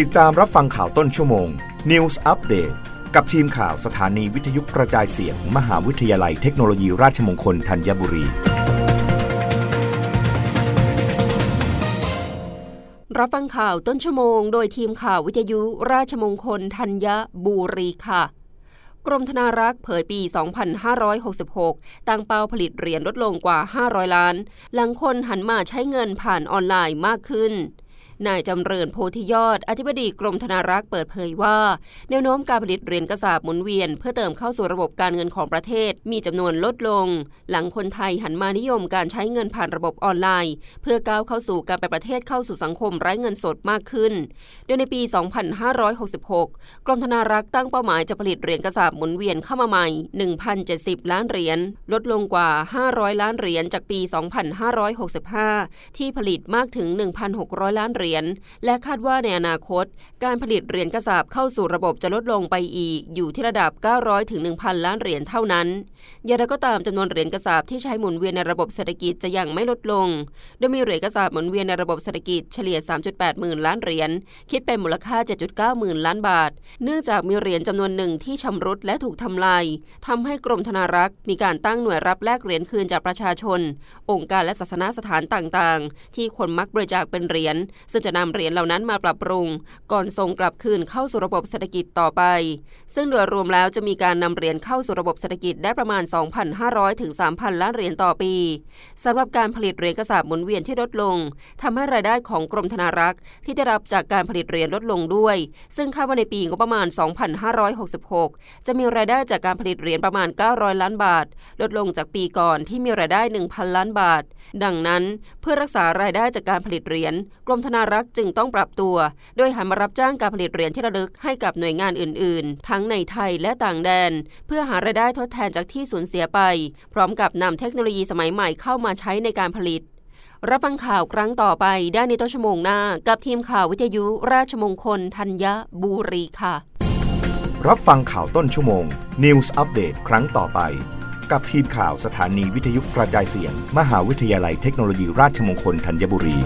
ติดตามรับฟังข่าวต้นชั่วโมง News Update กับทีมข่าวสถานีวิทยุกระจายเสียงมมหาวิทยาลัยเทคโนโลยีราชมงคลธัญบุรี รับฟังข่าวต้นชั่วโมง โดยทีมข่าววิทยุราชมงคลธัญบุรีค่ะ กรมธนารักษ์เผยปี 2566 ตั้งเป้าผลิตเหรียญลดลงกว่า 500 ล้าน หลังคนหันมาใช้เงินผ่านออนไลน์มากขึ้น นายจำเริญโพธิยอด อธิบดีกรมธนารักษ์เปิดเผยว่า แนวโน้มการผลิตเหรียญกระสาบหมุนเวียน เพื่อเติมเข้าสู่ระบบการเงินของประเทศ มีจำนวนลดลง หลังคนไทยหันมานิยมการใช้เงินผ่านระบบออนไลน์ เพื่อก้าวเข้าสู่การไปประเทศเข้าสู่สังคมไร้เงินสดมากขึ้น โดยในปี 2566 กรมธนารักษ์ตั้งเป้าหมายจะผลิตเหรียญกระสาบหมุนเวียนเข้ามาใหม่ 1,070 ล้านเหรียญลดลงกว่า 500 ล้านเหรียญจากปี 2565 ที่ผลิตมากถึง 1,600 ล้านเหรียญและคาดว่าในอนาคต การผลิตเหรียญกระสาบเข้าสู่ระบบจะลดลงไปอีก อยู่ที่ระดับ 900ถึง1,000 ล้านเหรียญเท่านั้นอย่างไรก็ตามจำนวนเหรียญกระสาบที่ใช้หมุนเวียนในระบบเศรษฐกิจจะยังไม่ลดลง โดยมีเหรียญกระสาบหมุนเวียนในระบบเศรษฐกิจเฉลี่ย 3.8 หมื่นล้านเหรียญคิดเป็นมูลค่า 7.9 หมื่นล้านบาท เนื่องจากมีเหรียญจำนวนหนึ่งที่ชำรุดและถูกทำลายทำให้กรมธนารักษ์ มีการตั้งหน่วยรับแลกเหรียญคืนจากประชาชน องค์การและศาสนาสถานต่างๆ ที่คนมักบริจาคเป็นเหรียญซึ่งจะนำเหรียญเหล่านั้นมาปรับปรุง ก่อนส่งกลับคืนเข้าสู่ระบบเศรษฐกิจต่อไป ซึ่งโดยรวมแล้วจะมีการนำเหรียญเข้าสู่ระบบเศรษฐกิจได้ประมาณ 2,500 ถึง 3,000 ล้านเหรียญต่อปีสำหรับการผลิตเหรียญกระสาบหมุนเวียนที่ลดลงทำให้รายได้ของกรมธนารักษ์ ที่ได้รับจากการผลิตเหรียญลดลงด้วย ซึ่งคาดว่าในปีงบประมาณ 2,566 จะมีรายได้จากการผลิตเหรียญประมาณ 900 ล้านบาท ลดลงจากปีก่อนที่มีรายได้ 1,000 ล้านบาท ดังนั้นเพื่อรักษารายได้จากการผลิตเหรียญกรมธนารักษ์จึงต้องปรับตัวโดยหันมารับจ้างการผลิตเหรียญที่ระลึกให้กับหน่วยงานอื่น ๆ ทั้งในไทยและต่างแดน เพื่อหารายได้ทดแทนจากที่สูญเสียไป พร้อมกับนำเทคโนโลยีสมัยใหม่เข้ามาใช้ในการผลิต รับฟังข่าวครั้งต่อไปได้ในต้นชั่วโมงหน้า กับทีมข่าววิทยุราชมงคลธัญบุรีค่ะ รับฟังข่าวต้นชั่วโมง News อัปเดตครั้งต่อไปกับทีมข่าวสถานีวิทยุกระจายเสียง มหาวิทยาลัยเทคโนโลยีราชมงคลธัญบุรี